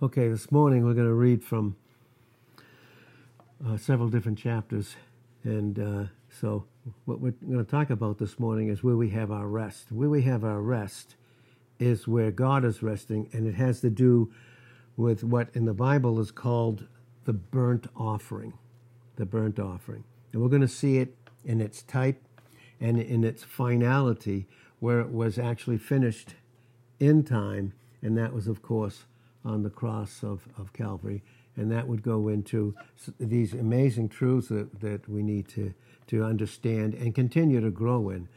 Okay, this morning we're going to read from uh, several different chapters. And uh, so, what we're going to talk about this morning is where we have our rest. Where we have our rest is where God is resting, and it has to do with what in the Bible is called the burnt offering. The burnt offering. And we're going to see it in its type and in its finality, where it was actually finished in time, and that was, of course, on the cross of, of Calvary. And that would go into these amazing truths that, that we need to, to understand and continue to grow in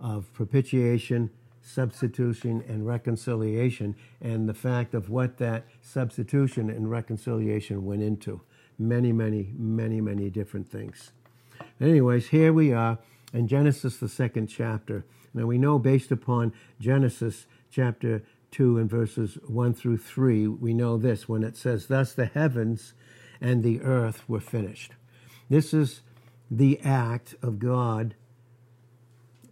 of propitiation, substitution, and reconciliation, and the fact of what that substitution and reconciliation went into. Many, many, many, many different things. Anyways, here we are in Genesis, the second chapter. Now we know based upon Genesis chapter 2 and verses 1 through 3, we know this when it says, Thus the heavens and the earth were finished. This is the act of God,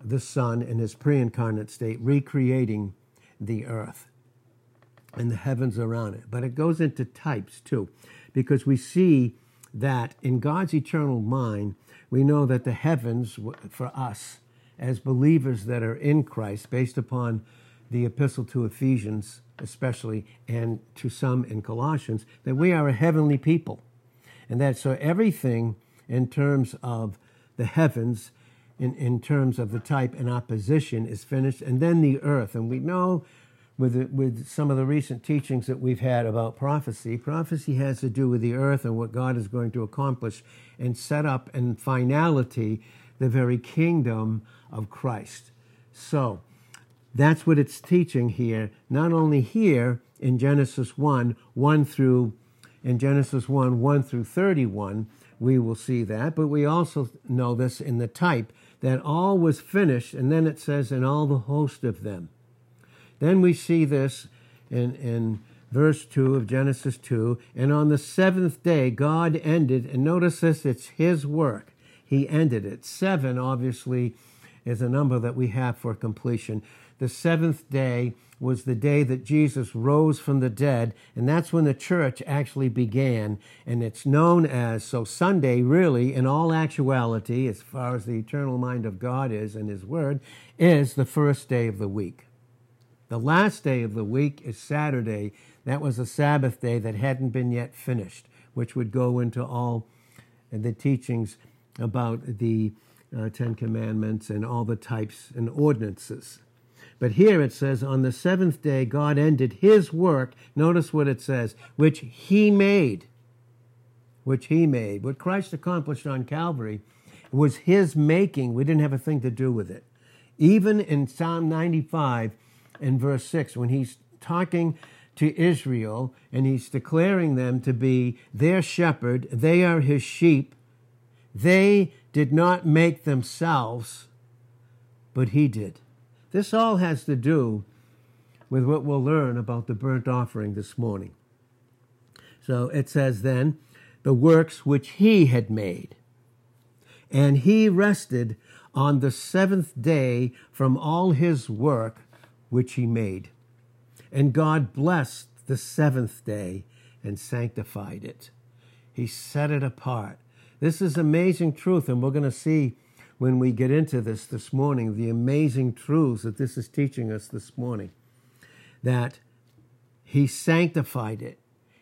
the Son, in his pre incarnate state, recreating the earth and the heavens around it. But it goes into types too, because we see that in God's eternal mind, we know that the heavens for us as believers that are in Christ, based upon the epistle to Ephesians, especially, and to some in Colossians, that we are a heavenly people. And that so everything in terms of the heavens, in, in terms of the type and opposition, is finished, and then the earth. And we know with, the, with some of the recent teachings that we've had about prophecy, prophecy has to do with the earth and what God is going to accomplish and set up in finality the very kingdom of Christ. So, that's what it's teaching here, not only here in Genesis 1, 1 through, in Genesis 1, 1 through 31, we will see that, but we also know this in the type that all was finished, and then it says, in all the host of them. Then we see this in, in verse 2 of Genesis 2, and on the seventh day God ended, and notice this, it's his work. He ended it. Seven, obviously, is a number that we have for completion the seventh day was the day that Jesus rose from the dead, and that's when the church actually began. And it's known as, so Sunday, really, in all actuality, as far as the eternal mind of God is and His Word, is the first day of the week. The last day of the week is Saturday. That was a Sabbath day that hadn't been yet finished, which would go into all the teachings about the uh, Ten Commandments and all the types and ordinances. But here it says, on the seventh day, God ended his work. Notice what it says, which he made. Which he made. What Christ accomplished on Calvary was his making. We didn't have a thing to do with it. Even in Psalm 95 and verse 6, when he's talking to Israel and he's declaring them to be their shepherd, they are his sheep. They did not make themselves, but he did. This all has to do with what we'll learn about the burnt offering this morning. So it says then, the works which he had made. And he rested on the seventh day from all his work which he made. And God blessed the seventh day and sanctified it. He set it apart. This is amazing truth, and we're going to see when we get into this this morning, the amazing truths that this is teaching us this morning. That he sanctified it,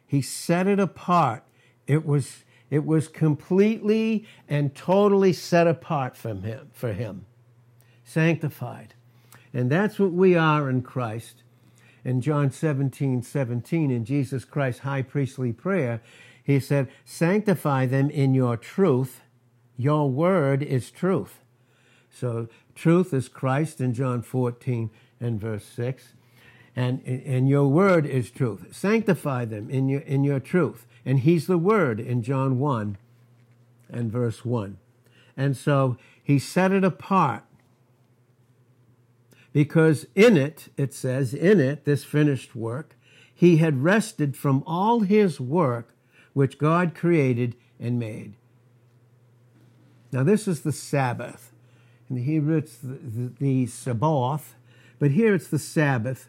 he set it apart. It was, it was completely and totally set apart from him, for him, sanctified. And that's what we are in Christ. In John 17, 17, in Jesus Christ's high priestly prayer, he said, Sanctify them in your truth your word is truth. So truth is Christ in John 14 and verse 6. And, and your word is truth. Sanctify them in your, in your truth. And he's the word in John 1 and verse 1. And so he set it apart because in it, it says, in it, this finished work, he had rested from all his work which God created and made. Now, this is the Sabbath. In the Hebrew, it's the, the, the Sabbath, but here it's the Sabbath.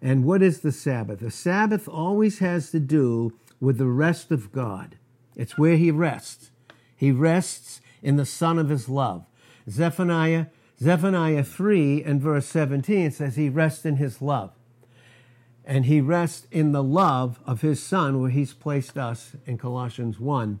And what is the Sabbath? The Sabbath always has to do with the rest of God. It's where he rests. He rests in the Son of his love. Zephaniah, Zephaniah 3 and verse 17 says he rests in his love. And he rests in the love of his Son, where he's placed us in Colossians 1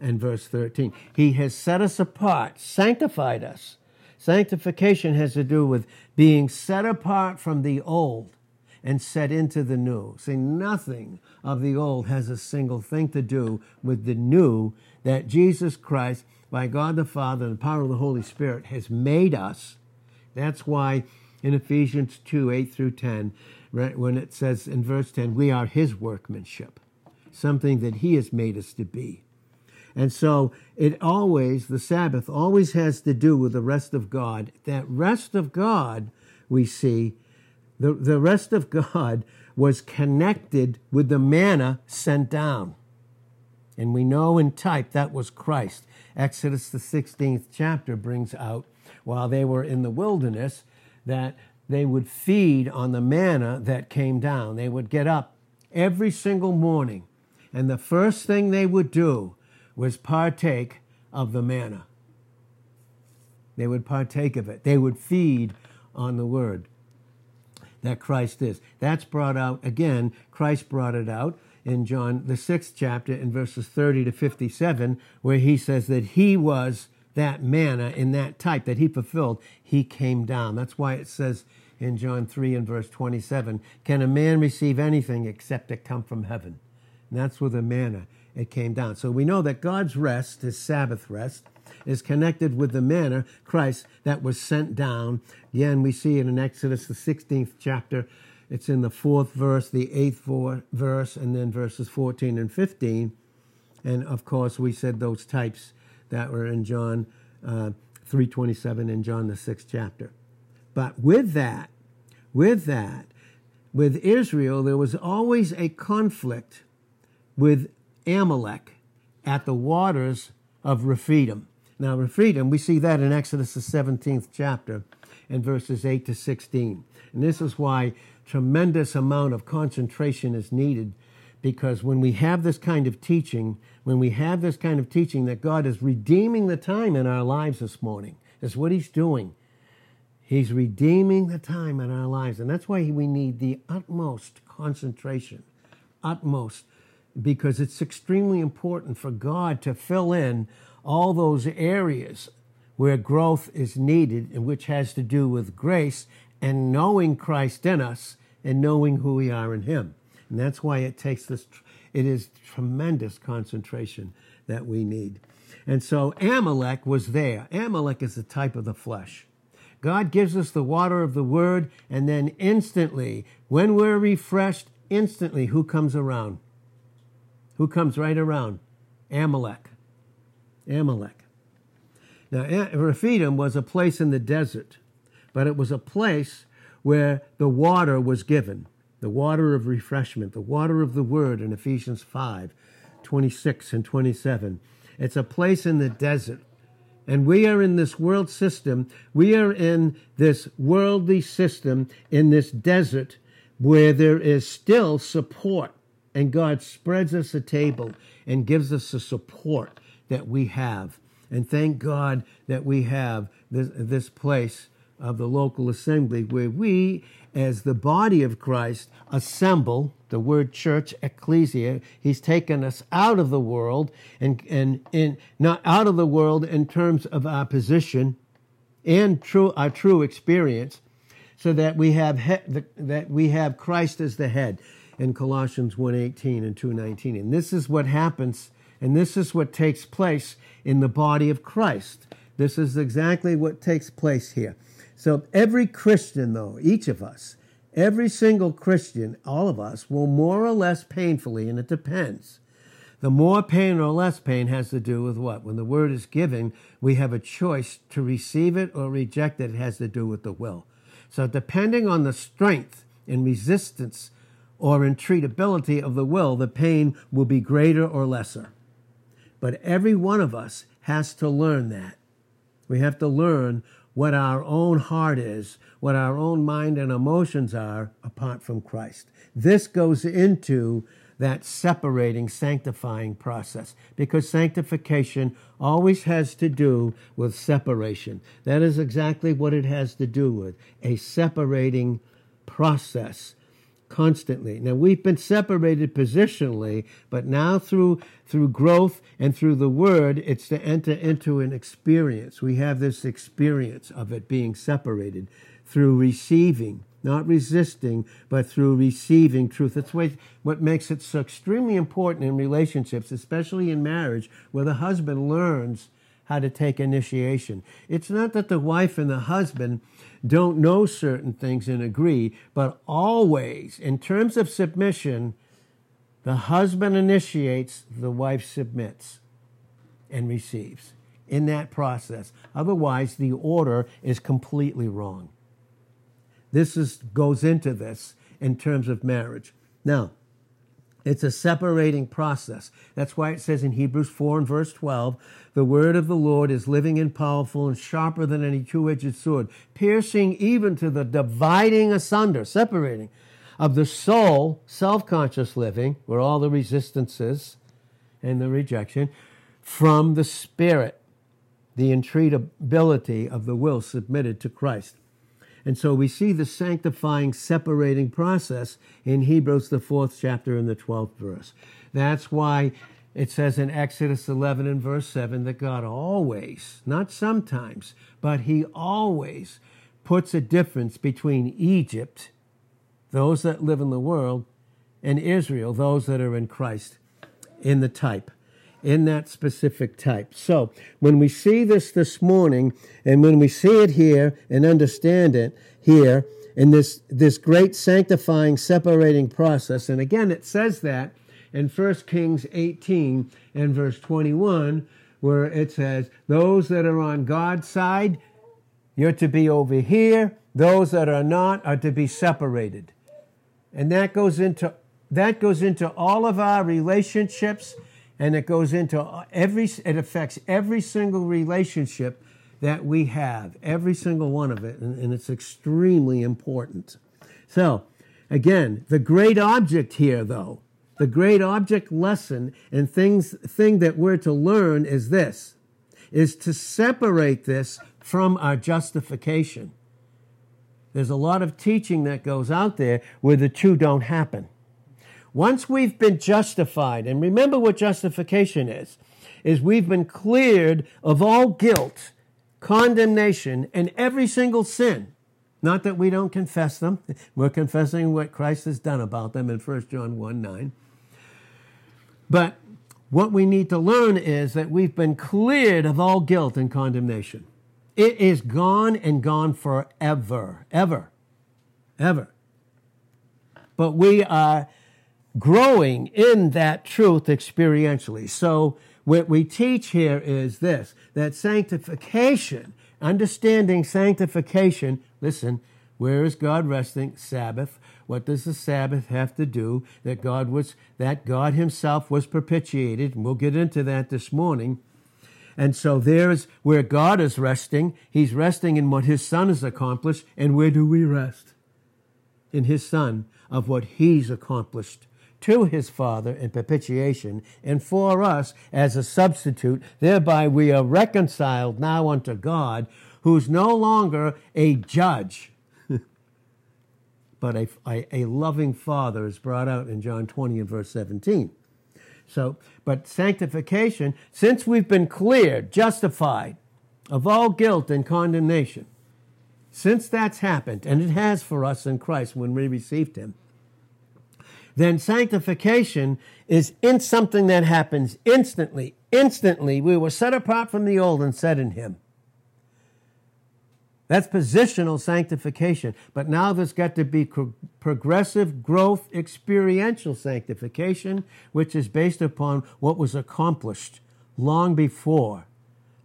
and verse 13. He has set us apart, sanctified us. Sanctification has to do with being set apart from the old and set into the new. See, nothing of the old has a single thing to do with the new that Jesus Christ, by God the Father and the power of the Holy Spirit, has made us. That's why in Ephesians 2 8 through 10, right, when it says in verse 10, we are his workmanship, something that he has made us to be. And so it always, the Sabbath always has to do with the rest of God. That rest of God, we see, the, the rest of God was connected with the manna sent down. And we know in type that was Christ. Exodus, the 16th chapter, brings out while they were in the wilderness that they would feed on the manna that came down. They would get up every single morning, and the first thing they would do was partake of the manna. They would partake of it, they would feed on the word that Christ is. That's brought out again, Christ brought it out in John, the sixth chapter, in verses 30 to 57, where he says that he was that manna in that type that he fulfilled. He came down. That's why it says in John 3 and verse 27 Can a man receive anything except it come from heaven? And that's where the manna it came down. So we know that God's rest, his Sabbath rest, is connected with the manna, Christ, that was sent down. Again, we see it in Exodus, the 16th chapter. It's in the fourth verse, the eighth verse, and then verses 14 and 15. And of course, we said those types that were in John uh, 3.27 and John the sixth chapter. But with that, with that, with Israel, there was always a conflict with Amalek at the waters of Rephidim. Now, Rephidim, we see that in Exodus, the 17th chapter, and verses 8 to 16. And this is why tremendous amount of concentration is needed because when we have this kind of teaching, when we have this kind of teaching that God is redeeming the time in our lives this morning, is what He's doing. He's redeeming the time in our lives. And that's why we need the utmost concentration, utmost, because it's extremely important for God to fill in all those areas where growth is needed and which has to do with grace and knowing Christ in us and knowing who we are in Him. And that's why it takes this, it is tremendous concentration that we need. And so Amalek was there. Amalek is the type of the flesh. God gives us the water of the word, and then instantly, when we're refreshed, instantly, who comes around? Who comes right around? Amalek. Amalek. Now, Rephidim was a place in the desert, but it was a place where the water was given the water of refreshment, the water of the word in Ephesians 5 26 and 27. It's a place in the desert. And we are in this world system. We are in this worldly system, in this desert, where there is still support. And God spreads us a table and gives us the support that we have. And thank God that we have this, this place of the local assembly where we, as the body of Christ, assemble. The word church, ecclesia, he's taken us out of the world and, and in, not out of the world in terms of our position and true, our true experience, so that we have he, that we have Christ as the head in Colossians 1:18 and 2:19. And this is what happens and this is what takes place in the body of Christ. This is exactly what takes place here. So every Christian, though, each of us, every single Christian, all of us, will more or less painfully, and it depends. The more pain or less pain has to do with what? When the word is given, we have a choice to receive it or reject it. It has to do with the will. So depending on the strength and resistance or entreatability of the will, the pain will be greater or lesser. But every one of us has to learn that. We have to learn what our own heart is, what our own mind and emotions are apart from Christ. This goes into that separating, sanctifying process because sanctification always has to do with separation. That is exactly what it has to do with a separating process constantly. Now we've been separated positionally, but now through through growth and through the word, it's to enter into an experience. We have this experience of it being separated through receiving not resisting, but through receiving truth. That's what what makes it so extremely important in relationships, especially in marriage, where the husband learns how to take initiation. It's not that the wife and the husband don't know certain things and agree, but always, in terms of submission, the husband initiates, the wife submits and receives in that process. Otherwise, the order is completely wrong. This is, goes into this in terms of marriage. Now, it's a separating process. That's why it says in Hebrews 4 and verse 12, the word of the Lord is living and powerful and sharper than any two edged sword, piercing even to the dividing asunder, separating of the soul, self conscious living, where all the resistances and the rejection, from the spirit, the entreatability of the will submitted to Christ. And so we see the sanctifying, separating process in Hebrews, the fourth chapter and the 12th verse. That's why it says in Exodus 11 and verse 7 that God always, not sometimes, but He always puts a difference between Egypt, those that live in the world, and Israel, those that are in Christ, in the type in that specific type. So when we see this this morning, and when we see it here and understand it here in this, this great sanctifying, separating process, and again, it says that in 1 Kings 18 and verse 21, where it says, Those that are on God's side, you're to be over here. Those that are not are to be separated. And that goes into that goes into all of our relationships and it goes into every it affects every single relationship that we have every single one of it and, and, it's extremely important. So again the great object here though the great object lesson and things thing that we're to learn is this is to separate this from our justification. There's a lot of teaching that goes out there where the two don't happen once we've been justified, and remember what justification is, is we've been cleared of all guilt, condemnation, and every single sin. Not that we don't confess them. We're confessing what Christ has done about them in 1 John 1 9. But what we need to learn is that we've been cleared of all guilt and condemnation. It is gone and gone forever, ever, ever. But we are growing in that truth experientially. So, what we teach here is this that sanctification, understanding sanctification, listen, where is God resting? Sabbath. What does the Sabbath have to do? That God was that God Himself was propitiated, and we'll get into that this morning. And so there's where God is resting. He's resting in what His Son has accomplished. And where do we rest? In His Son, of what He's accomplished to his Father in propitiation, and for us as a substitute. Thereby we are reconciled now unto God, who's no longer a judge, but a, a, a, loving Father is brought out in John 20 and verse 17. So, but sanctification, since we've been cleared, justified of all guilt and condemnation, since that's happened, and it has for us in Christ when we received Him, then sanctification is in something that happens instantly. Instantly, we were set apart from the old and set in Him. That's positional sanctification. But now there's got to be progressive growth, experiential sanctification, which is based upon what was accomplished long before,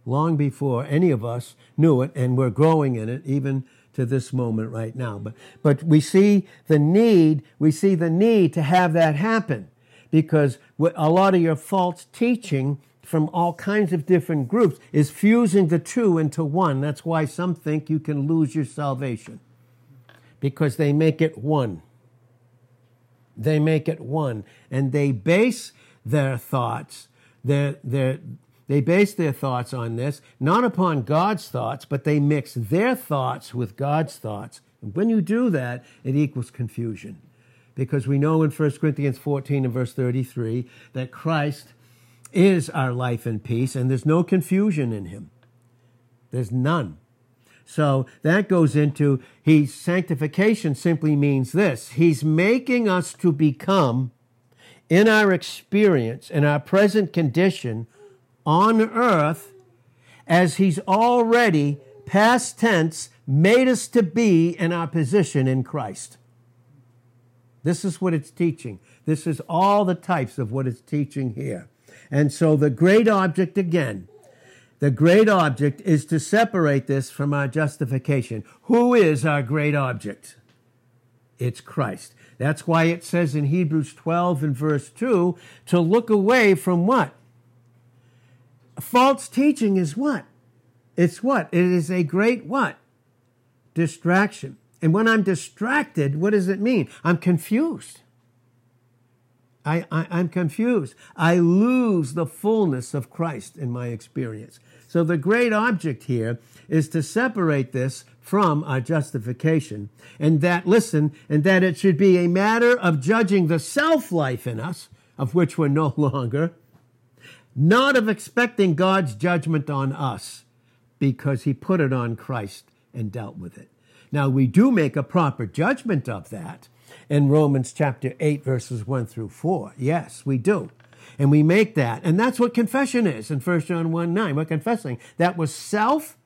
long before any of us knew it, and we're growing in it even to this moment right now. But, but we see the need, we see the need to have that happen because a lot of your false teaching from all kinds of different groups is fusing the two into one. That's why some think you can lose your salvation because they make it one. They make it one. And they base their thoughts, their, their, they base their thoughts on this, not upon God's thoughts, but they mix their thoughts with God's thoughts. And when you do that, it equals confusion. Because we know in 1 Corinthians 14 and verse 33 that Christ is our life and peace, and there's no confusion in him. There's none. So that goes into he sanctification simply means this. He's making us to become in our experience, in our present condition on earth, as he's already past tense made us to be in our position in Christ. This is what it's teaching. This is all the types of what it's teaching here. And so the great object again, the great object is to separate this from our justification. Who is our great object? It's Christ. That's why it says in Hebrews 12 and verse 2 to look away from what? False teaching is what? It's what? It is a great what? Distraction. And when I'm distracted, what does it mean? I'm confused. I, I, am confused. I lose the fullness of Christ in my experience. So the great object here is to separate this from our justification. And that, listen, and that it should be a matter of judging the self life in us, of which we're no longer, not of expecting God's judgment on us, because he put it on Christ and dealt with it. Now, we do make a proper judgment of that in Romans chapter 8, verses 1 through 4. Yes, we do. And we make that. And that's what confession is in 1 John 1 9. We're confessing that was self.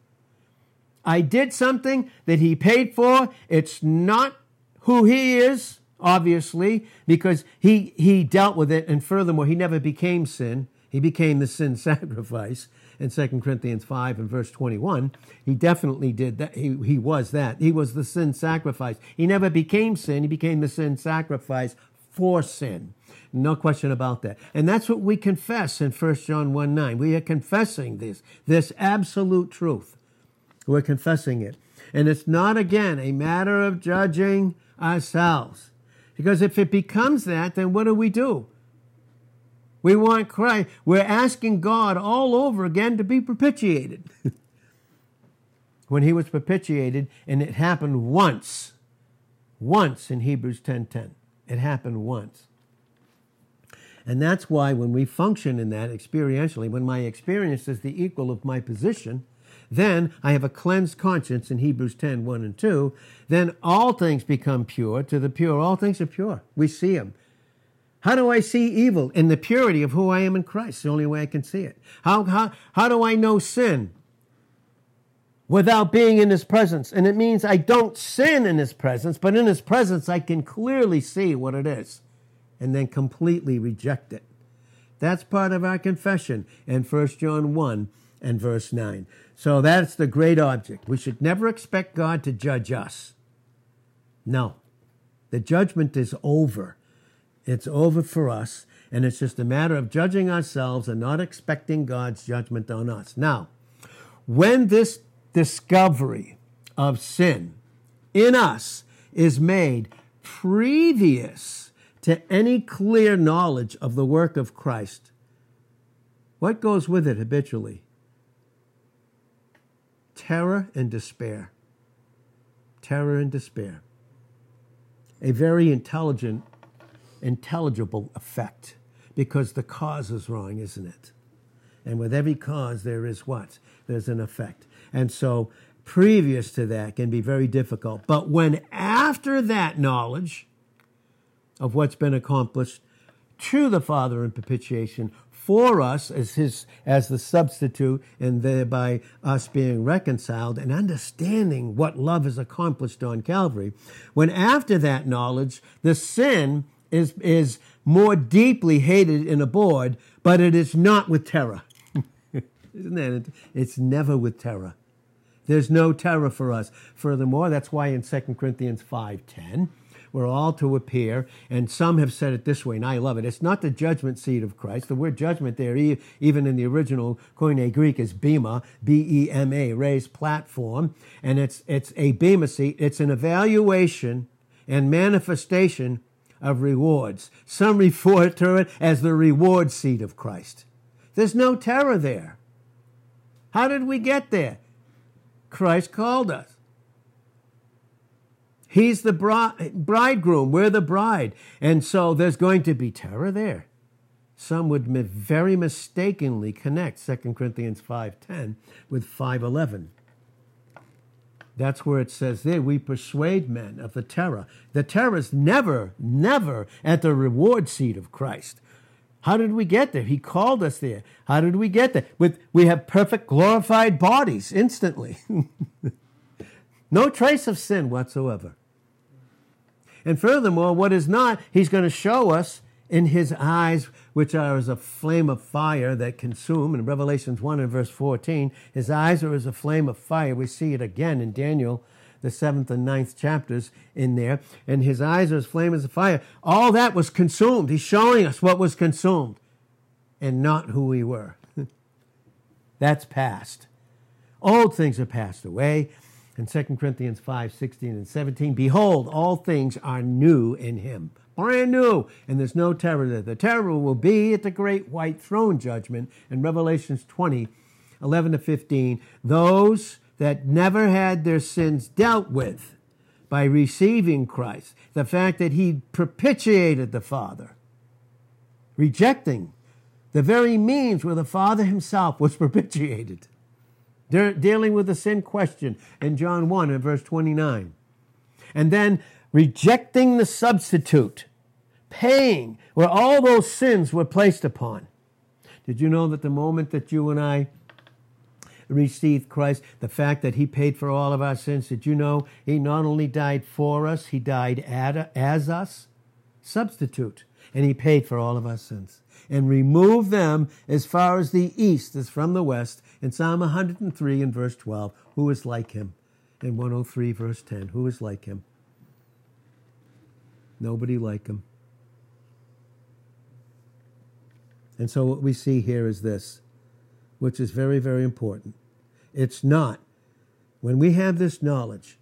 I did something that he paid for. It's not who he is, obviously, because he, he dealt with it. And furthermore, he never became sin. He became the sin sacrifice in 2 Corinthians 5 and verse 21. He definitely did that. He, he was that. He was the sin sacrifice. He never became sin. He became the sin sacrifice for sin. No question about that. And that's what we confess in 1 John 1 9. We are confessing this, this absolute truth. We're confessing it. And it's not, again, a matter of judging ourselves. Because if it becomes that, then what do we do? We want Christ. We're asking God all over again to be propitiated. when he was propitiated, and it happened once. Once in Hebrews 10:10. 10, 10. It happened once. And that's why when we function in that experientially, when my experience is the equal of my position, then I have a cleansed conscience in Hebrews 10, 1 and 2. Then all things become pure. To the pure, all things are pure. We see them. How do I see evil? In the purity of who I am in Christ. The only way I can see it. How, how, how do I know sin? Without being in his presence. And it means I don't sin in his presence, but in his presence I can clearly see what it is and then completely reject it. That's part of our confession in 1 John 1 and verse 9. So that's the great object. We should never expect God to judge us. No. The judgment is over. It's over for us, and it's just a matter of judging ourselves and not expecting God's judgment on us. Now, when this discovery of sin in us is made previous to any clear knowledge of the work of Christ, what goes with it habitually? Terror and despair. Terror and despair. A very intelligent intelligible effect because the cause is wrong, isn't it? And with every cause, there is what? There's an effect. And so, previous to that can be very difficult. But when after that knowledge of what's been accomplished to the Father in propitiation for us as his as the substitute and thereby us being reconciled and understanding what love has accomplished on Calvary when after that knowledge the sin is, is more deeply hated and abhorred, but it is not with terror. Isn't that? It's never with terror. There's no terror for us. Furthermore, that's why in 2 Corinthians 5.10, we're all to appear. And some have said it this way, and I love it. It's not the judgment seat of Christ. The word judgment there, even in the original Koine Greek, is bema, B-E-M-A, raised platform. And it's, it's a bema seat. It's an evaluation and manifestation of rewards. Some refer to it as the reward seat of Christ. There's no terror there. How did we get there? Christ called us. He's the bridegroom. We're the bride. And so there's going to be terror there. Some would very mistakenly connect 2 Corinthians 5.10 with 5.11. That's where it says there, we persuade men of the terror. The terror is never, never at the reward seat of Christ. How did we get there? He called us there. How did we get there? With we have perfect glorified bodies instantly. no trace of sin whatsoever. And furthermore, what is not, he's going to show us in his eyes, which are as a flame of fire that consume. In Revelations 1 and verse 14, his eyes are as a flame of fire. We see it again in Daniel the seventh and ninth chapters in there, and his eyes are as flame as a fire. All that was consumed. He's showing us what was consumed and not who we were. That's past. Old things are passed away. In 2 Corinthians 5 16 and 17, behold, all things are new in him. Brand new. And there's no terror there. The terror will be at the great white throne judgment in Revelations 20 11 to 15. Those that never had their sins dealt with by receiving Christ. The fact that he propitiated the Father, rejecting the very means where the Father himself was propitiated. They're dealing with the sin question in John 1 and verse 29. And then rejecting the substitute, paying where all those sins were placed upon. Did you know that the moment that you and I received Christ, the fact that He paid for all of our sins. Did you know He not only died for us, He died as us? Substitute. And He paid for all of our sins and removed them as far as the east is from the west. In Psalm 103 and verse 12, who is like Him? In 103 verse 10, who is like Him? Nobody like Him. And so what we see here is this which is very, very important. It's not. When we have this knowledge,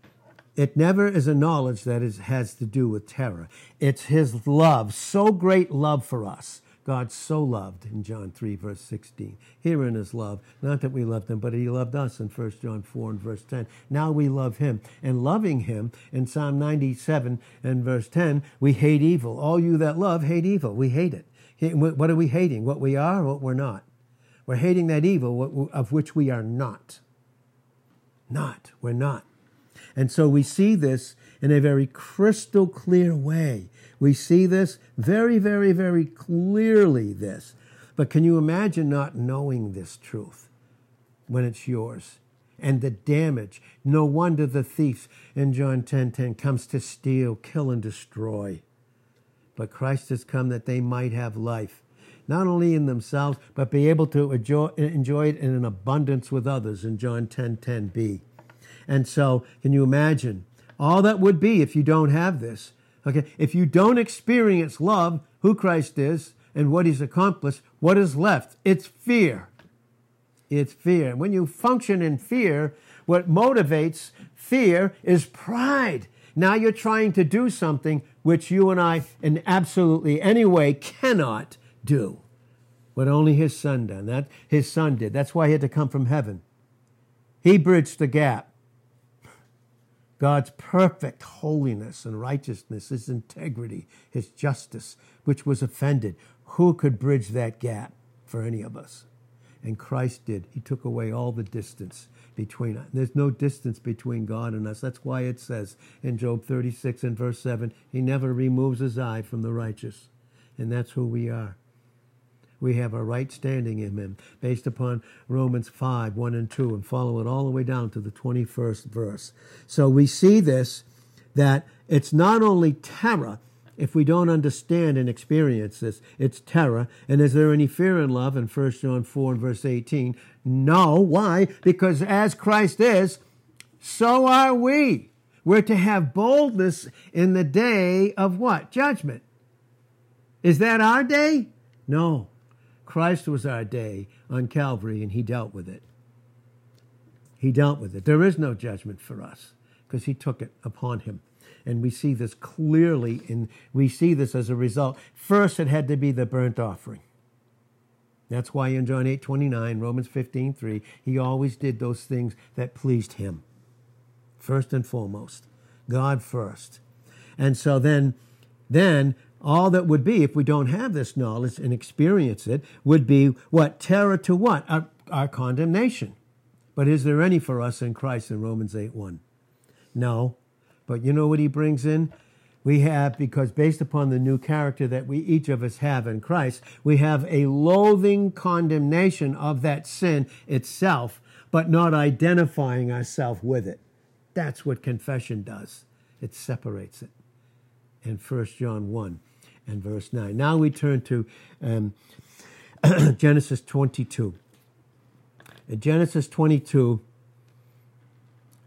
it never is a knowledge that is, has to do with terror. It's His love, so great love for us. God so loved in John 3, verse 16. Herein is love. Not that we loved him, but he loved us in 1 John 4 and verse 10. Now we love him. And loving him, in Psalm 97 and verse 10, we hate evil. All you that love hate evil. We hate it. What are we hating? What we are, what we're not. We're hating that evil of which we are not. Not. We're not. And so we see this in a very crystal clear way. We see this very, very, very clearly, this. But can you imagine not knowing this truth when it's yours? And the damage. No wonder the thief in John 10 10 comes to steal, kill, and destroy. But Christ has come that they might have life not only in themselves, but be able to enjoy, it in an abundance with others in John 10 10b. And so, can you imagine all that would be if you don't have this? Okay, if you don't experience love, who Christ is, and what he's accomplished, what is left? It's fear. It's fear. When you function in fear, what motivates fear is pride. Now you're trying to do something which you and I, in absolutely any way, cannot do what only his son done. That his son did. That's why he had to come from heaven. He bridged the gap. God's perfect holiness and righteousness, his integrity, his justice, which was offended. Who could bridge that gap for any of us? And Christ did. He took away all the distance between us. There's no distance between God and us. That's why it says in Job 36 and verse 7 He never removes his eye from the righteous. And that's who we are we have a right standing in him based upon Romans 5, 1 and 2, and follow it all the way down to the 21st verse. So we see this that it's not only terror, if we don't understand and experience this, it's terror. And is there any fear in love in 1 John 4 and verse 18? No. Why? Because as Christ is, so are we. We're to have boldness in the day of what? Judgment. Is that our day? No. Christ was our day on Calvary and he dealt with it. He dealt with it. There is no judgment for us because he took it upon him. And we see this clearly in we see this as a result. First it had to be the burnt offering. That's why in John 8 29, Romans 15 3, he always did those things that pleased him. First and foremost. God first. And so then, then all that would be, if we don't have this knowledge and experience it, would be what? Terror to what? Our, our condemnation. But is there any for us in Christ in Romans 8 1? No. But you know what he brings in? we have, because based upon the new character that we each of us have in Christ, we have a loathing condemnation of that sin itself, but not identifying ourselves with it. That's what confession does. It separates it. In 1 John 1 and verse 9. Now we turn to um, Genesis 22. In Genesis 22,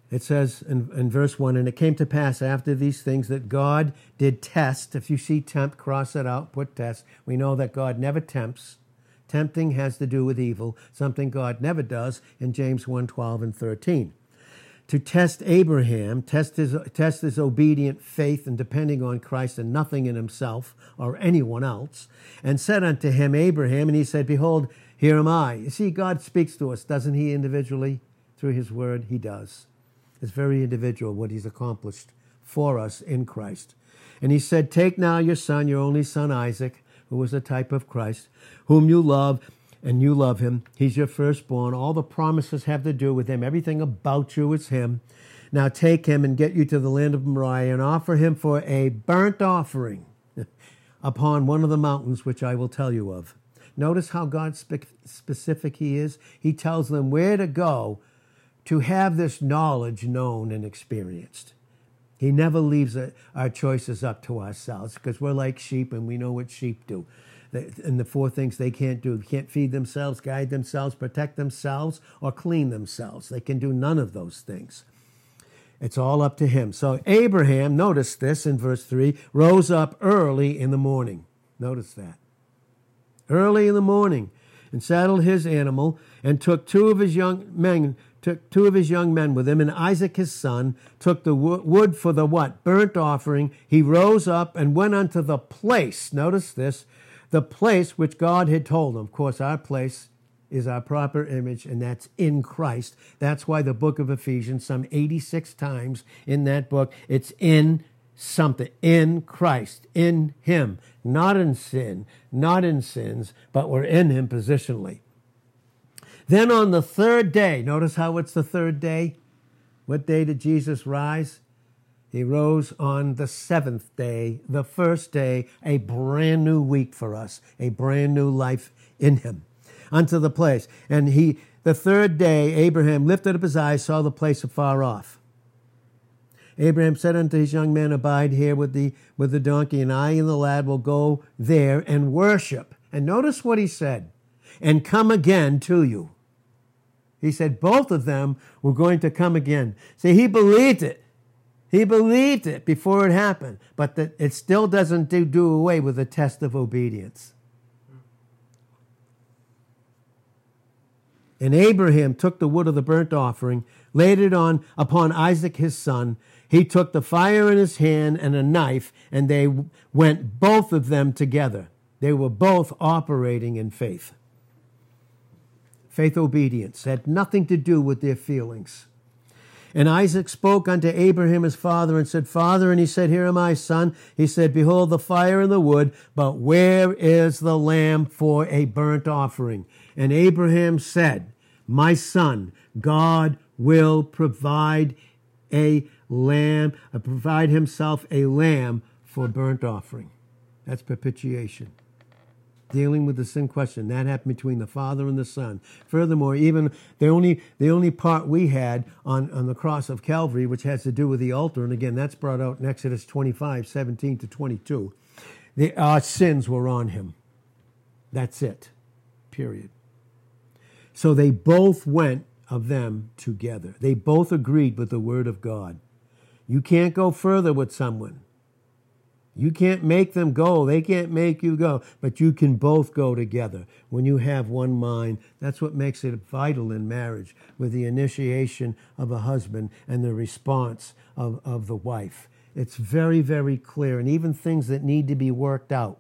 it says in, in, verse 1 And it came to pass after these things that God did test. If you see tempt, cross it out, put test. We know that God never tempts. Tempting has to do with evil, something God never does in James 1 12 and 13. To test Abraham, test his, test his obedient faith and depending on Christ and nothing in himself or anyone else, and said unto him, Abraham, and he said, Behold, here am I. You see, God speaks to us, doesn't he, individually? Through his word, he does. It's very individual what he's accomplished for us in Christ. And he said, Take now your son, your only son Isaac, who was a type of Christ, whom you love, and you love him. He's your firstborn. All the promises have to do with him. Everything about you is him. Now take him and get you to the land of Moriah and offer him for a burnt offering upon one of the mountains which I will tell you of. Notice how God spe- specific he is. He tells them where to go to have this knowledge known and experienced. He never leaves our choices up to ourselves because we're like sheep and we know what sheep do. And the four things they can't do they can't feed themselves, guide themselves, protect themselves, or clean themselves. They can do none of those things. It's all up to him. So Abraham, notice this in verse 3, rose up early in the morning. Notice that. Early in the morning and saddled his animal and took two of his young men took two of his young men with him, and Isaac his son took the wood for the what? Burnt offering. He rose up and went unto the place. Notice this the place which God had told them. Of course, our place is our proper image, and that's in Christ. That's why the book of Ephesians, some 86 times in that book, it's in something, in Christ, in Him, not in sin, not in sins, but we're in Him positionally. Then on the third day, notice how it's the third day. What day did Jesus rise? He rose on the seventh day, the first day, a brand new week for us, a brand new life in him, unto the place. And he, the third day, Abraham lifted up his eyes, saw the place afar off. Abraham said unto his young men, Abide here with the, with the donkey, and I and the lad will go there and worship. And notice what he said, and come again to you. He said both of them were going to come again. See, he believed it. He believed it before it happened, but that it still doesn't do, do away with the test of obedience. And Abraham took the wood of the burnt offering, laid it on upon Isaac his son. He took the fire in his hand and a knife, and they went both of them together. They were both operating in faith. Faith obedience had nothing to do with their feelings. And Isaac spoke unto Abraham his father and said, Father, and he said, Here am I, son. He said, Behold the fire and the wood, but where is the lamb for a burnt offering? And Abraham said, My son, God will provide a lamb, uh, provide himself a lamb for burnt offering. That's propitiation dealing with the sin question. That happened between the Father and the Son. Furthermore, even the only the only part we had on, on the cross of Calvary, which has to do with the altar, and again that's brought out in Exodus 25, 17 to 22. The, our sins were on him. That's it. Period. So they both went of them together. They both agreed with the word of God. You can't go further with someone. You can't make them go. They can't make you go. But you can both go together when you have one mind. That's what makes it vital in marriage with the initiation of a husband and the response of, of the wife. It's very, very clear. And even things that need to be worked out,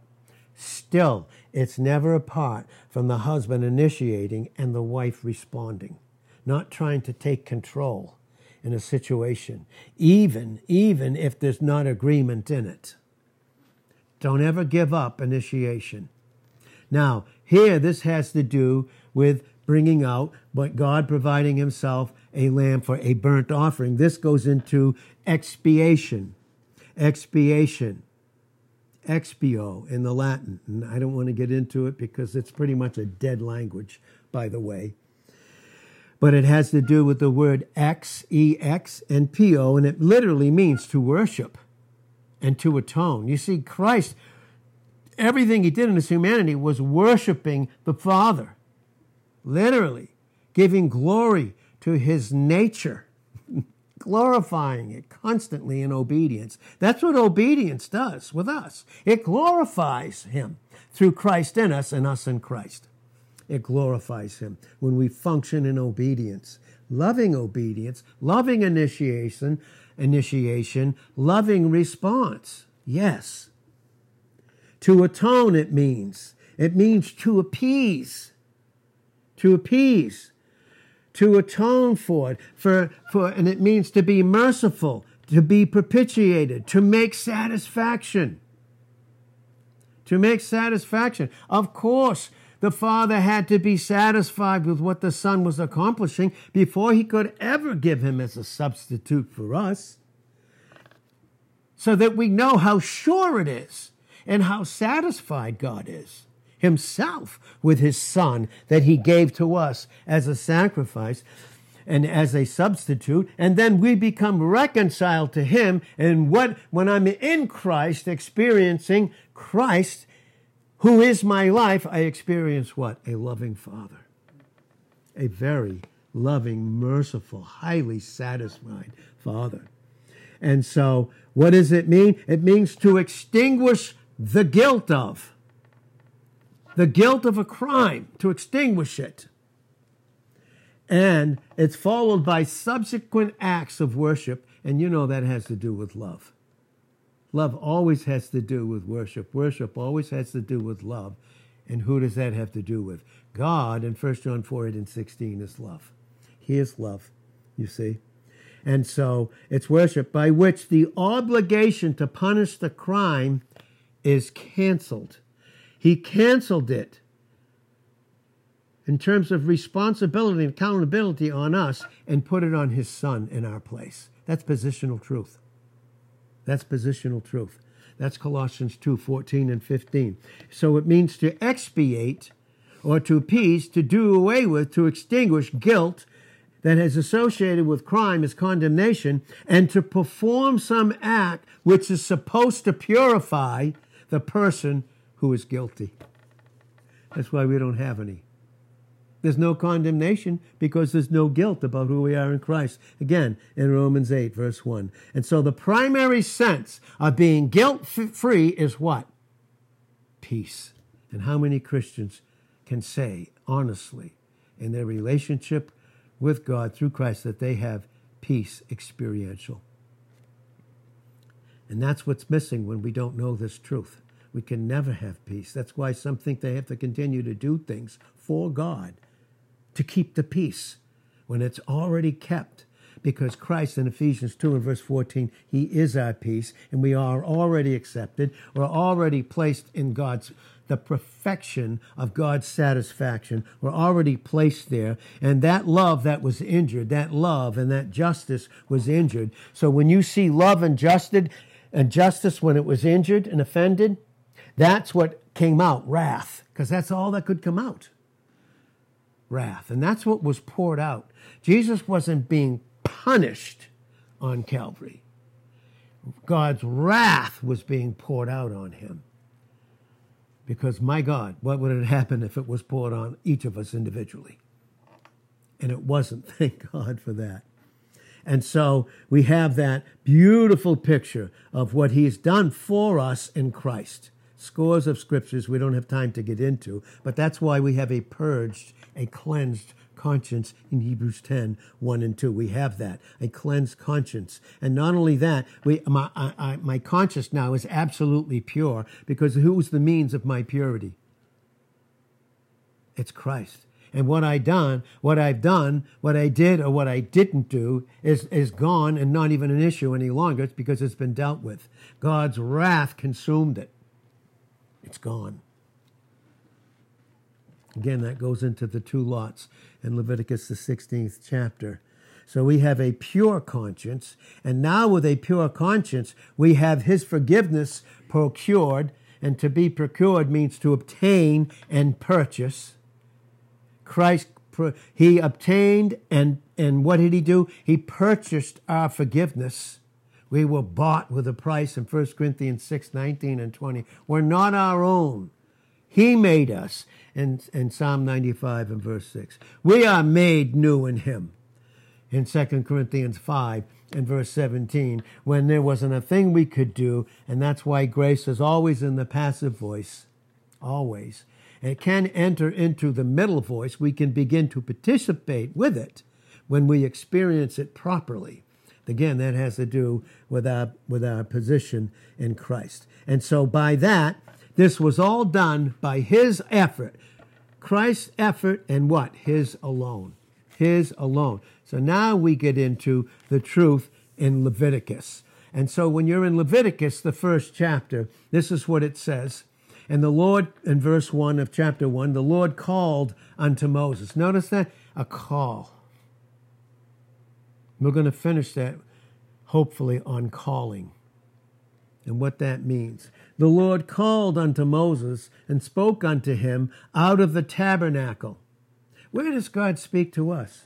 still, it's never apart from the husband initiating and the wife responding, not trying to take control in a situation, even, even if there's not agreement in it. Don't ever give up initiation. Now, here, this has to do with bringing out, but God providing Himself a lamb for a burnt offering. This goes into expiation. Expiation. Expio in the Latin. And I don't want to get into it because it's pretty much a dead language, by the way. But it has to do with the word ex, E X, and P O, and it literally means to worship and to atone. You see, Christ, everything he did in his humanity was worshiping the Father, literally giving glory to his nature, glorifying it constantly in obedience. That's what obedience does with us. It glorifies him through Christ in us and us in Christ. It glorifies him when we function in obedience, loving obedience, loving initiation, initiation, loving response. Yes. To atone, it means. It means to appease. To appease. To atone for it. For, for, and it means to be merciful, to be propitiated, to make satisfaction. To make satisfaction. Of course, the Father had to be satisfied with what the Son was accomplishing before he could ever give him as a substitute for us. So that we know how sure it is and how satisfied God is himself with his Son that he gave to us as a sacrifice and as a substitute and then we become reconciled to him and what when i'm in christ experiencing christ who is my life, I experience what? A loving Father. A very loving, merciful, highly satisfied Father. And so, what does it mean? It means to extinguish the guilt of. The guilt of a crime, to extinguish it. And it's followed by subsequent acts of worship, and you know that has to do with love. Love always has to do with worship. Worship always has to do with love. And who does that have to do with? God in 1 John 4 8 and 16 is love. He is love, you see. And so it's worship by which the obligation to punish the crime is canceled. He canceled it in terms of responsibility and accountability on us and put it on his son in our place. That's positional truth. That's positional truth. That's Colossians 2 14 and 15. So it means to expiate or to appease, to do away with, to extinguish guilt that is associated with crime as condemnation, and to perform some act which is supposed to purify the person who is guilty. That's why we don't have any. There's no condemnation because there's no guilt about who we are in Christ. Again, in Romans 8, verse 1. And so the primary sense of being guilt free is what? Peace. And how many Christians can say honestly in their relationship with God through Christ that they have peace experiential? And that's what's missing when we don't know this truth. We can never have peace. That's why some think they have to continue to do things for God to keep the peace when it's already kept. Because Christ in Ephesians 2 and verse 14, He is our peace, and we are already accepted. We're already placed in God's, the perfection of God's satisfaction. We're already placed there. And that love that was injured, that love and that justice was injured. So when you see love and justice, and justice when it was injured and offended, that's what came out, wrath, because that's all that could come out wrath. And that's what was poured out. Jesus wasn't being punished on Calvary, God's wrath was being poured out on him. Because, my God, what would have happened if it was poured on each of us individually? And it wasn't. Thank God for that. And so we have that beautiful picture of what he's done for us in Christ. Scores of scriptures we don't have time to get into, but that's why we have a purged, a cleansed conscience in Hebrews 10, 1 and 2. We have that, a cleansed conscience. And not only that, we, my, I, my conscience now is absolutely pure because who's the means of my purity? It's Christ. And what I done, what I've done, what I did or what I didn't do is, is gone and not even an issue any longer. It's because it's been dealt with. God's wrath consumed it. It's gone. Again, that goes into the two lots in Leviticus, the 16th chapter. So we have a pure conscience. And now, with a pure conscience, we have his forgiveness procured. And to be procured means to obtain and purchase. Christ, he obtained, and, and what did he do? He purchased our forgiveness. We were bought with a price in 1 Corinthians 6 19 and 20. We're not our own. He made us in, in Psalm 95 and verse 6. We are made new in Him in 2 Corinthians 5 and verse 17 when there wasn't a thing we could do, and that's why grace is always in the passive voice. Always. And it can enter into the middle voice. We can begin to participate with it when we experience it properly. Again, that has to do with our, with our position in Christ. And so by that, this was all done by his effort. Christ's effort and what? His alone. His alone. So now we get into the truth in Leviticus. And so when you're in Leviticus, the first chapter, this is what it says. And the Lord, in verse 1 of chapter 1, the Lord called unto Moses. Notice that? A call. We're going to finish that hopefully on calling and what that means. The Lord called unto Moses and spoke unto him out of the tabernacle. Where does God speak to us?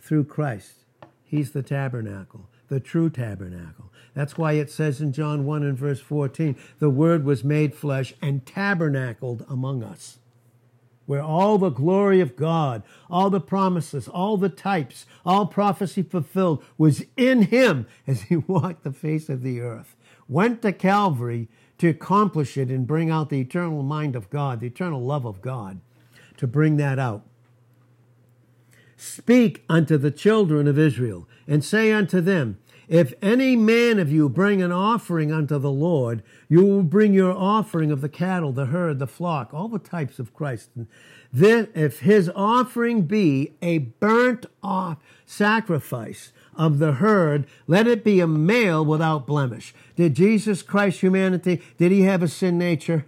Through Christ. He's the tabernacle, the true tabernacle. That's why it says in John 1 and verse 14, the Word was made flesh and tabernacled among us where all the glory of God, all the promises, all the types, all prophecy fulfilled was in him as he walked the face of the earth. Went to Calvary to accomplish it and bring out the eternal mind of God, the eternal love of God, to bring that out. Speak unto the children of Israel and say unto them, if any man of you bring an offering unto the Lord, you will bring your offering of the cattle, the herd, the flock, all the types of Christ. then, if his offering be a burnt off sacrifice of the herd, let it be a male without blemish. Did Jesus Christ humanity, did he have a sin nature?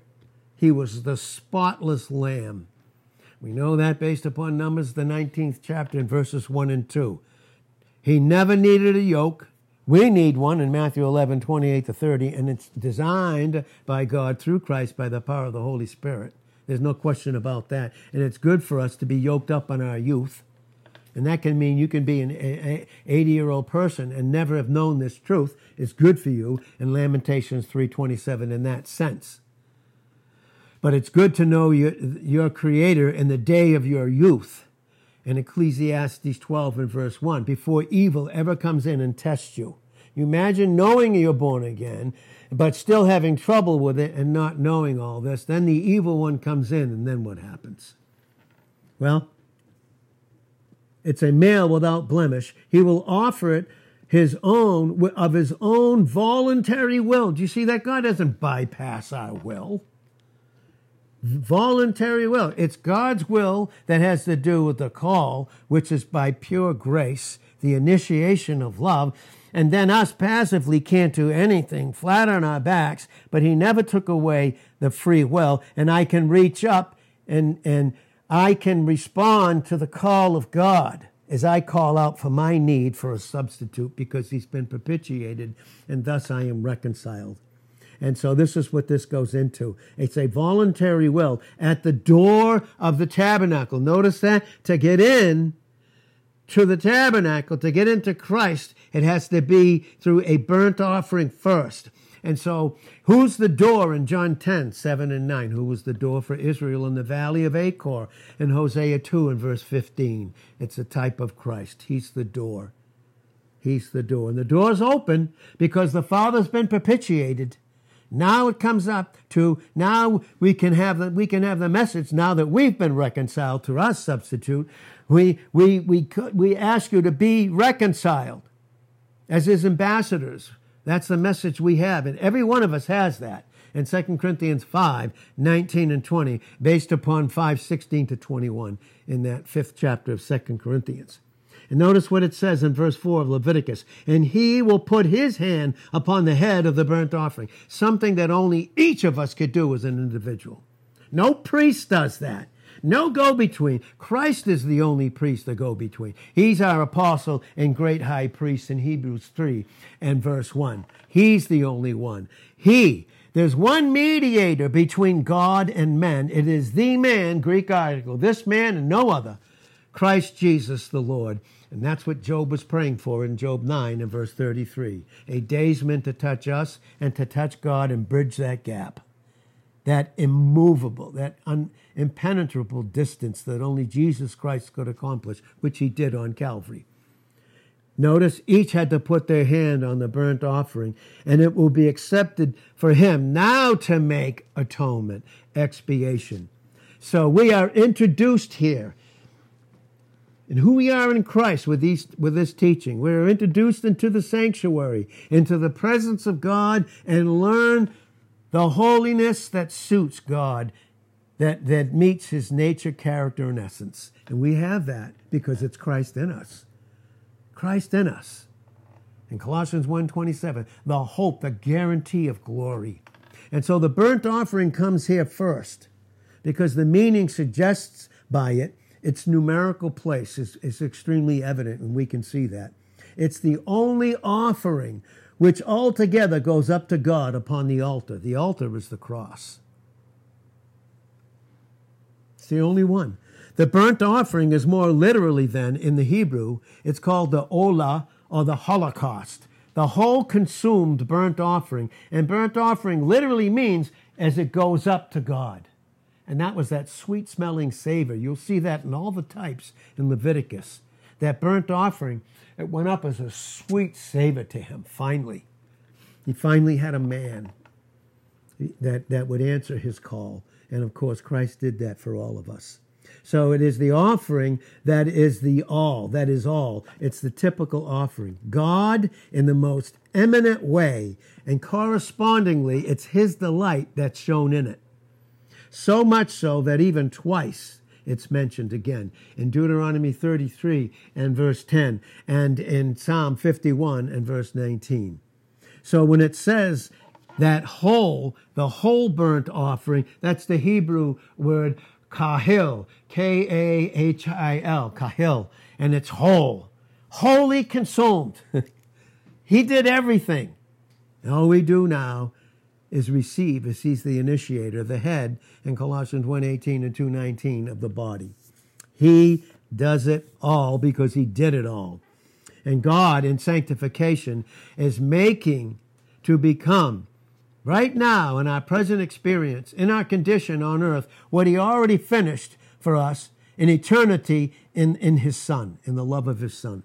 He was the spotless lamb. We know that based upon Numbers, the 19th chapter, in verses 1 and 2. He never needed a yoke. We need one in Matthew 11, 28 to 30, and it's designed by God through Christ by the power of the Holy Spirit. There's no question about that. And it's good for us to be yoked up on our youth. And that can mean you can be an 80 year old person and never have known this truth. It's good for you in Lamentations 327 in that sense. But it's good to know your, your Creator in the day of your youth in Ecclesiastes 12 and verse 1 before evil ever comes in and tests you. You imagine knowing you're born again, but still having trouble with it and not knowing all this. Then the evil one comes in, and then what happens? Well, it's a male without blemish. He will offer it his own, of his own voluntary will. Do you see that? God doesn't bypass our will voluntary will. It's God's will that has to do with the call, which is by pure grace, the initiation of love. And then us passively can't do anything, flat on our backs, but He never took away the free will. And I can reach up and, and I can respond to the call of God as I call out for my need for a substitute because He's been propitiated and thus I am reconciled. And so this is what this goes into. It's a voluntary will at the door of the tabernacle. Notice that to get in to the tabernacle, to get into Christ, it has to be through a burnt offering first. And so, who's the door in John 10, 7 and 9? Who was the door for Israel in the valley of Achor in Hosea 2 and verse 15? It's a type of Christ. He's the door. He's the door. And the door's open because the Father's been propitiated. Now it comes up to now we can have the, we can have the message now that we've been reconciled to our substitute. We we we we ask you to be reconciled as his ambassadors. That's the message we have, and every one of us has that in 2 Corinthians 5, 19 and 20, based upon 5, 16 to 21 in that fifth chapter of 2 Corinthians. And notice what it says in verse 4 of Leviticus. And he will put his hand upon the head of the burnt offering, something that only each of us could do as an individual. No priest does that. No go between. Christ is the only priest, the go between. He's our apostle and great high priest in Hebrews 3 and verse 1. He's the only one. He, there's one mediator between God and men. It is the man, Greek article, this man and no other, Christ Jesus the Lord. And that's what Job was praying for in Job 9 and verse 33. A daysman to touch us and to touch God and bridge that gap that immovable, that un, impenetrable distance that only Jesus Christ could accomplish, which he did on Calvary. Notice each had to put their hand on the burnt offering, and it will be accepted for him now to make atonement, expiation. So we are introduced here in who we are in Christ with, these, with this teaching. We are introduced into the sanctuary, into the presence of God, and learn the holiness that suits God, that, that meets his nature, character, and essence. And we have that because it's Christ in us. Christ in us. In Colossians 1.27, the hope, the guarantee of glory. And so the burnt offering comes here first because the meaning suggests by it its numerical place is, is extremely evident, and we can see that. It's the only offering which altogether goes up to God upon the altar. The altar is the cross. It's the only one. The burnt offering is more literally than in the Hebrew, it's called the Olah or the Holocaust. The whole consumed burnt offering. And burnt offering literally means as it goes up to God. And that was that sweet smelling savor. You'll see that in all the types in Leviticus. That burnt offering it went up as a sweet savor to him, finally. He finally had a man that, that would answer his call. And of course, Christ did that for all of us. So it is the offering that is the all, that is all. It's the typical offering. God in the most eminent way, and correspondingly, it's His delight that's shown in it. So much so that even twice it's mentioned again in Deuteronomy 33 and verse 10 and in Psalm 51 and verse 19. So when it says that whole, the whole burnt offering, that's the Hebrew word kahil, K A H I L, kahil, and it's whole, wholly consumed. he did everything. All we do now is receive as he's the initiator, the head in Colossians 1:18 and 2:19 of the body. He does it all because he did it all. And God in sanctification is making to become right now in our present experience, in our condition on earth, what he already finished for us in eternity in, in his son, in the love of his son.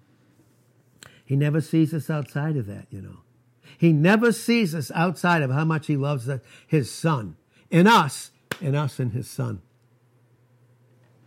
He never sees us outside of that, you know. He never sees us outside of how much he loves his son in us, in us and his son.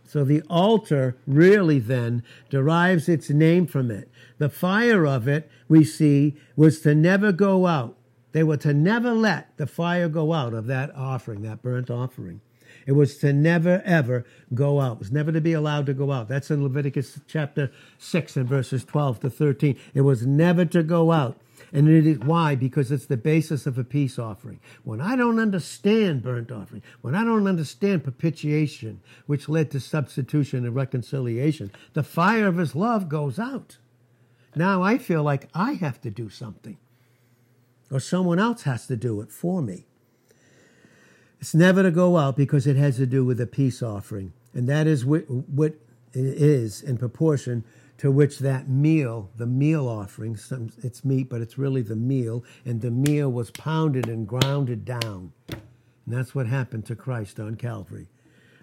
So the altar really then derives its name from it. The fire of it, we see, was to never go out. They were to never let the fire go out of that offering, that burnt offering. It was to never, ever go out. It was never to be allowed to go out. That's in Leviticus chapter 6 and verses 12 to 13. It was never to go out. And it is why? Because it's the basis of a peace offering. When I don't understand burnt offering, when I don't understand propitiation, which led to substitution and reconciliation, the fire of his love goes out. Now I feel like I have to do something, or someone else has to do it for me. It's never to go out because it has to do with a peace offering. And that is what, what it is in proportion to which that meal, the meal offering, some, it's meat, but it's really the meal, and the meal was pounded and grounded down. And that's what happened to Christ on Calvary.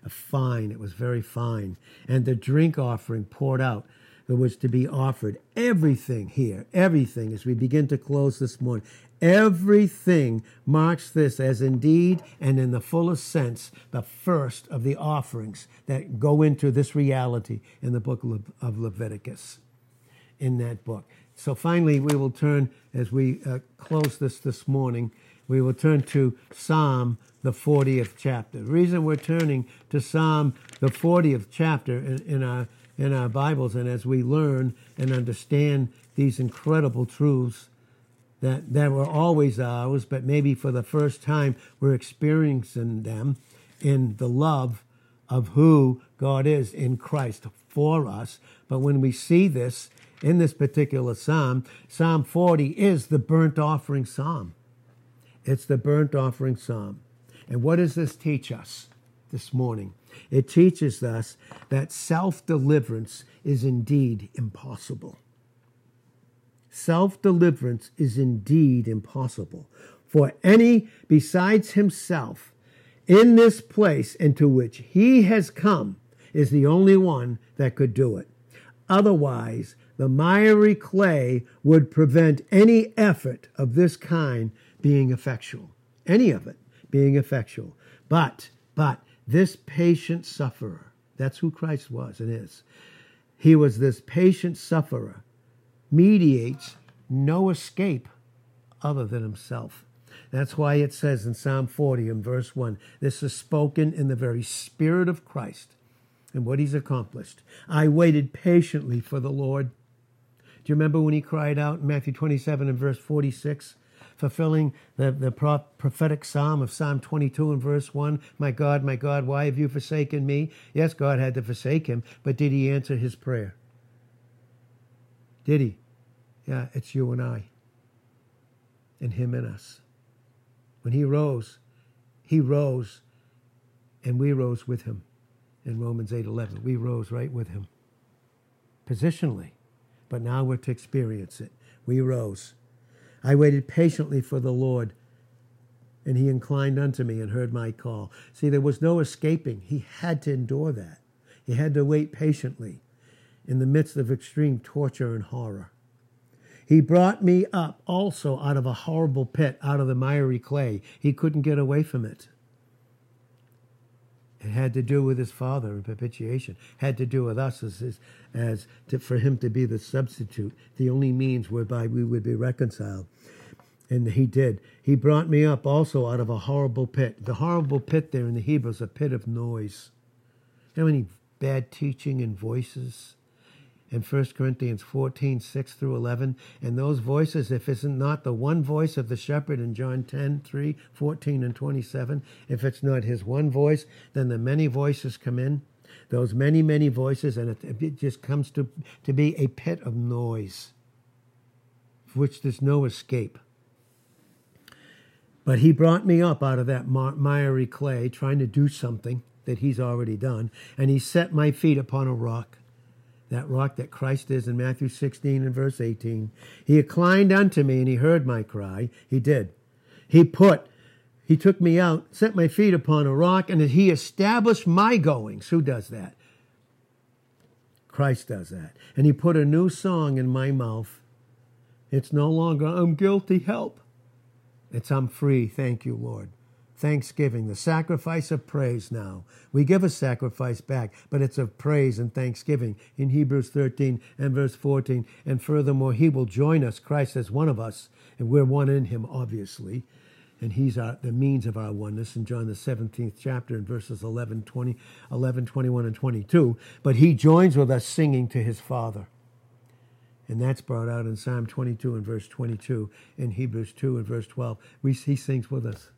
A fine, it was very fine. And the drink offering poured out. That was to be offered. Everything here, everything, as we begin to close this morning, everything marks this as indeed and in the fullest sense the first of the offerings that go into this reality in the book of Leviticus, in that book. So finally, we will turn, as we uh, close this this morning, we will turn to Psalm, the 40th chapter. The reason we're turning to Psalm, the 40th chapter in, in our in our Bibles and as we learn and understand these incredible truths that, that were always ours, but maybe for the first time we're experiencing them in the love of who God is in Christ for us. But when we see this in this particular psalm, Psalm 40 is the burnt offering psalm. It's the burnt offering psalm. And what does this teach us this morning? It teaches us that self deliverance is indeed impossible. Self deliverance is indeed impossible for any besides himself in this place into which he has come is the only one that could do it. Otherwise, the miry clay would prevent any effort of this kind being effectual. Any of it being effectual. But, but, this patient sufferer, that's who Christ was and is. He was this patient sufferer, mediates no escape other than himself. That's why it says in Psalm 40 in verse 1 this is spoken in the very spirit of Christ and what he's accomplished. I waited patiently for the Lord. Do you remember when he cried out in Matthew 27 and verse 46? Fulfilling the, the prophetic psalm of Psalm 22 and verse 1 My God, my God, why have you forsaken me? Yes, God had to forsake him, but did he answer his prayer? Did he? Yeah, it's you and I, and him and us. When he rose, he rose, and we rose with him. In Romans 8 11, we rose right with him. Positionally, but now we're to experience it. We rose. I waited patiently for the Lord, and he inclined unto me and heard my call. See, there was no escaping. He had to endure that. He had to wait patiently in the midst of extreme torture and horror. He brought me up also out of a horrible pit, out of the miry clay. He couldn't get away from it. It had to do with his Father and propitiation. Had to do with us as, as, as to, for him to be the substitute, the only means whereby we would be reconciled. And he did. He brought me up also out of a horrible pit. The horrible pit there in the Hebrew is a pit of noise. How many bad teaching and voices? In 1 Corinthians 14, 6 through 11. And those voices, if it's not the one voice of the shepherd in John 10, 3, 14, and 27, if it's not his one voice, then the many voices come in. Those many, many voices, and it, it just comes to, to be a pit of noise, which there's no escape. But he brought me up out of that miry clay, trying to do something that he's already done, and he set my feet upon a rock that rock that Christ is in Matthew 16 and verse 18. He inclined unto me and he heard my cry. He did. He put, he took me out, set my feet upon a rock, and he established my goings. Who does that? Christ does that. And he put a new song in my mouth. It's no longer, I'm guilty, help. It's, I'm free, thank you, Lord thanksgiving, the sacrifice of praise now. We give a sacrifice back, but it's of praise and thanksgiving in Hebrews 13 and verse 14. And furthermore, he will join us, Christ as one of us, and we're one in him, obviously. And he's our, the means of our oneness in John the 17th chapter in verses 11, 20, 11, 21, and 22. But he joins with us singing to his Father. And that's brought out in Psalm 22 and verse 22, in Hebrews 2 and verse 12. We, he sings with us.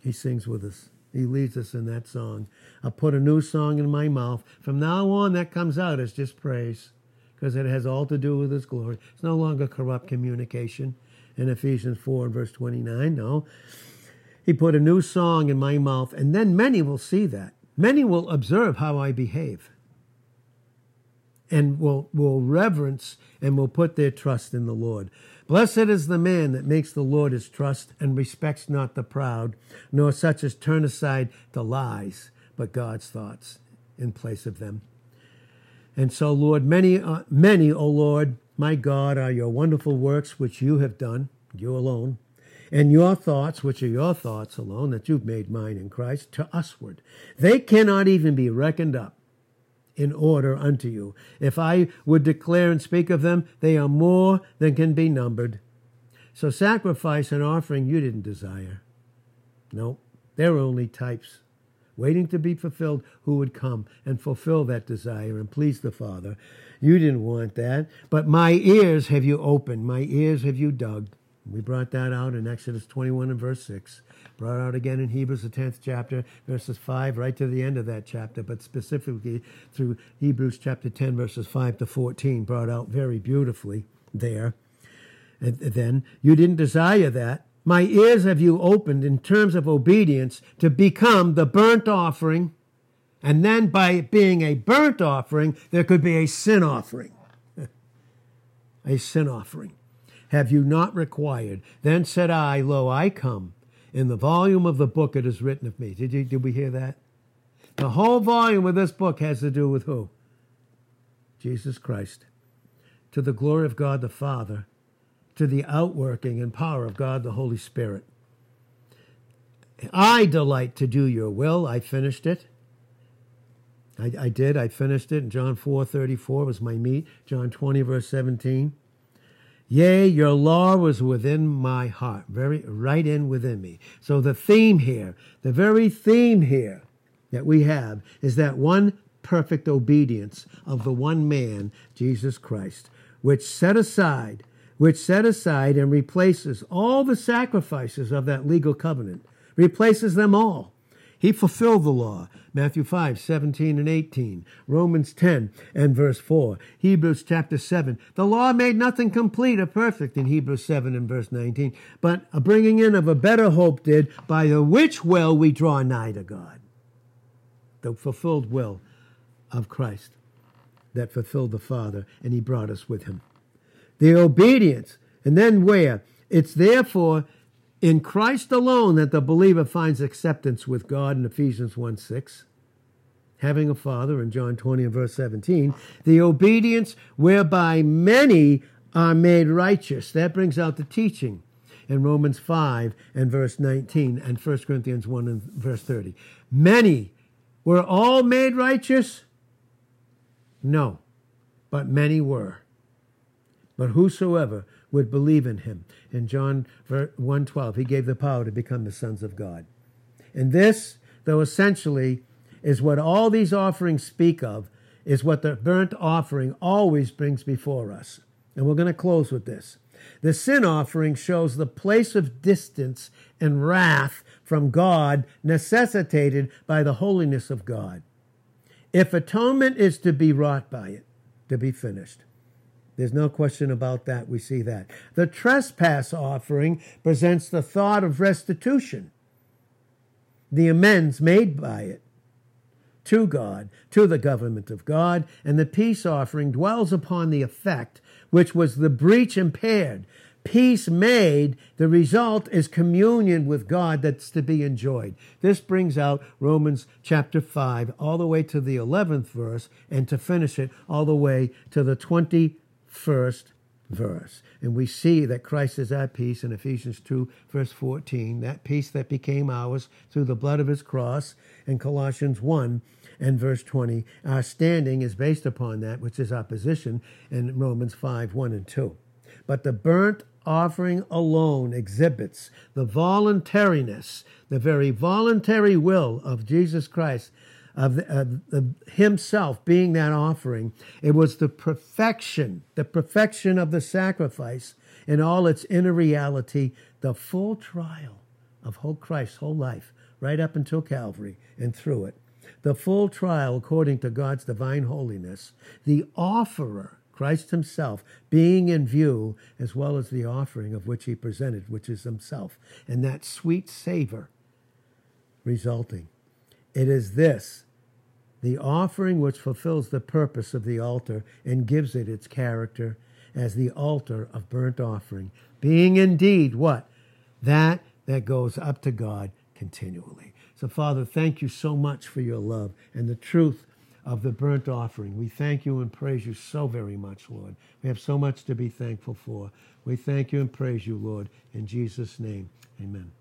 He sings with us. He leads us in that song. I'll put a new song in my mouth. From now on, that comes out as just praise because it has all to do with His glory. It's no longer corrupt communication in Ephesians 4 and verse 29. No. He put a new song in my mouth, and then many will see that. Many will observe how I behave and will, will reverence and will put their trust in the Lord. Blessed is the man that makes the Lord his trust and respects not the proud, nor such as turn aside the lies, but God's thoughts in place of them. And so, Lord, many, uh, many, O Lord, my God, are your wonderful works which you have done, you alone, and your thoughts, which are your thoughts alone, that you've made mine in Christ, to usward. They cannot even be reckoned up in order unto you. If I would declare and speak of them, they are more than can be numbered. So sacrifice and offering you didn't desire. No, they're only types, waiting to be fulfilled, who would come and fulfill that desire and please the Father. You didn't want that, but my ears have you opened, my ears have you dug. We brought that out in Exodus 21 and verse 6 brought out again in Hebrews, the 10th chapter, verses 5, right to the end of that chapter, but specifically through Hebrews chapter 10, verses 5 to 14, brought out very beautifully there. And then, you didn't desire that. My ears have you opened in terms of obedience to become the burnt offering. And then, by being a burnt offering, there could be a sin offering. a sin offering. Have you not required? Then said I, Lo, I come in the volume of the book it is written of me. Did you did we hear that? The whole volume of this book has to do with who? Jesus Christ. To the glory of God the Father, to the outworking and power of God the Holy Spirit. I delight to do your will. I finished it. I, I did. I finished it. John 4 34 was my meat. John 20, verse 17. Yea, your law was within my heart, very right in within me. So the theme here, the very theme here that we have is that one perfect obedience of the one man, Jesus Christ, which set aside, which set aside and replaces all the sacrifices of that legal covenant, replaces them all he fulfilled the law. Matthew 5, 17 and 18. Romans 10 and verse 4. Hebrews chapter 7. The law made nothing complete or perfect in Hebrews 7 and verse 19, but a bringing in of a better hope did, by the which will we draw nigh to God. The fulfilled will of Christ that fulfilled the Father, and he brought us with him. The obedience. And then where? It's therefore in Christ alone that the believer finds acceptance with God in Ephesians 1 6. Having a father in John 20 and verse 17, the obedience whereby many are made righteous. That brings out the teaching in Romans 5 and verse 19 and 1 Corinthians 1 and verse 30. Many were all made righteous? No, but many were. But whosoever would believe in him. In John 1:12, he gave the power to become the sons of God. And this, though essentially is what all these offerings speak of, is what the burnt offering always brings before us. And we're going to close with this. The sin offering shows the place of distance and wrath from God necessitated by the holiness of God. If atonement is to be wrought by it, to be finished, there's no question about that. We see that. The trespass offering presents the thought of restitution, the amends made by it to God, to the government of God, and the peace offering dwells upon the effect which was the breach impaired. Peace made, the result is communion with God that's to be enjoyed. This brings out Romans chapter 5 all the way to the 11th verse and to finish it all the way to the 20 first verse. And we see that Christ is our peace in Ephesians 2, verse 14, that peace that became ours through the blood of his cross. In Colossians 1 and verse 20, our standing is based upon that, which is our position in Romans 5, 1 and 2. But the burnt offering alone exhibits the voluntariness, the very voluntary will of Jesus Christ of, of, himself being that offering. It was the perfection, the perfection of the sacrifice in all its inner reality, the full trial of whole Christ's whole life, right up until Calvary and through it. The full trial according to God's divine holiness, the offerer, Christ himself, being in view, as well as the offering of which he presented, which is himself, and that sweet savor resulting. It is this the offering which fulfills the purpose of the altar and gives it its character as the altar of burnt offering, being indeed what? That that goes up to God continually. So, Father, thank you so much for your love and the truth of the burnt offering. We thank you and praise you so very much, Lord. We have so much to be thankful for. We thank you and praise you, Lord. In Jesus' name, amen.